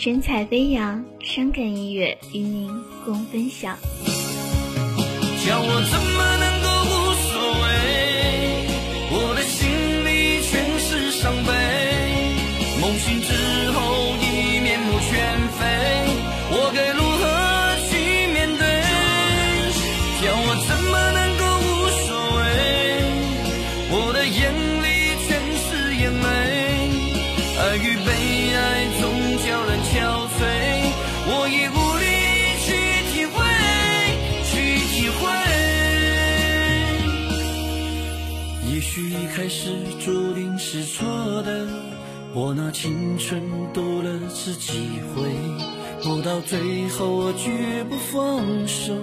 神采飞扬，伤感音乐与您共分享。叫我怎么能够无所谓？我的心里全是伤悲，梦醒之后已面目全非，我该如何去面对？叫我怎么能够无所谓？我的眼里全是眼泪，爱与被也许一开始注定是错的，我拿青春赌了次机会，不到最后我绝不放手，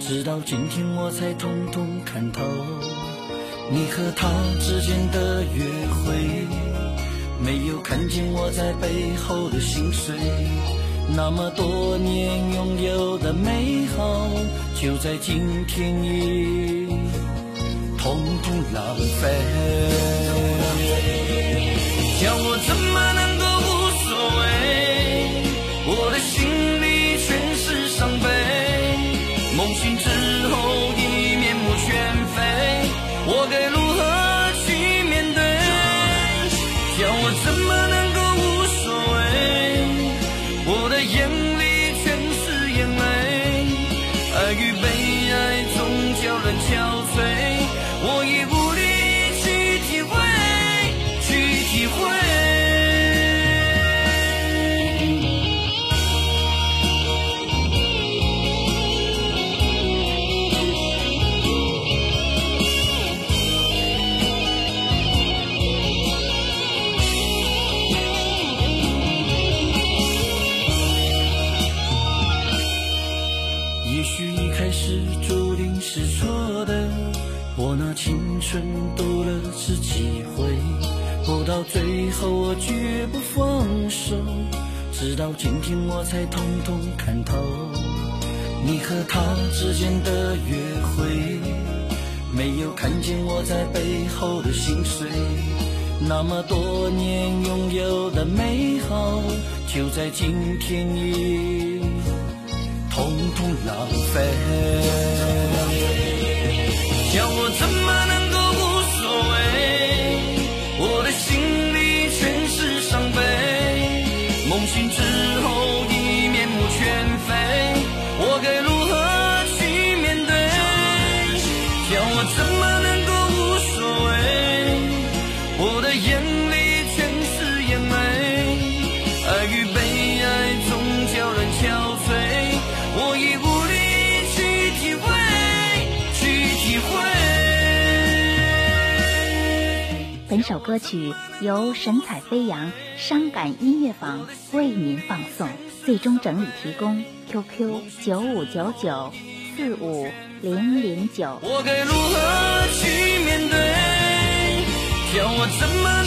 直到今天我才通通看透，你和他之间的约会。没有看见我在背后的心碎，那么多年拥有的美好，就在今天已统统浪费。叫我怎么能够无所谓？我的心里全是伤悲，梦醒之后已面目全非，我该如何去面对？叫我怎么能够无所谓？我的眼里全是眼泪，爱与被爱总叫人憔是错的，我拿青春赌了次机会，不到最后我绝不放手，直到今天我才通通看透，你和他之间的约会，没有看见我在背后的心碎，那么多年拥有的美好，就在今天已。统统浪费。后已面目全非，我给本首歌曲由神采飞扬伤感音乐坊为您放送，最终整理提供 QQ 九五九九四五零零九。我该如何去面对？叫我怎么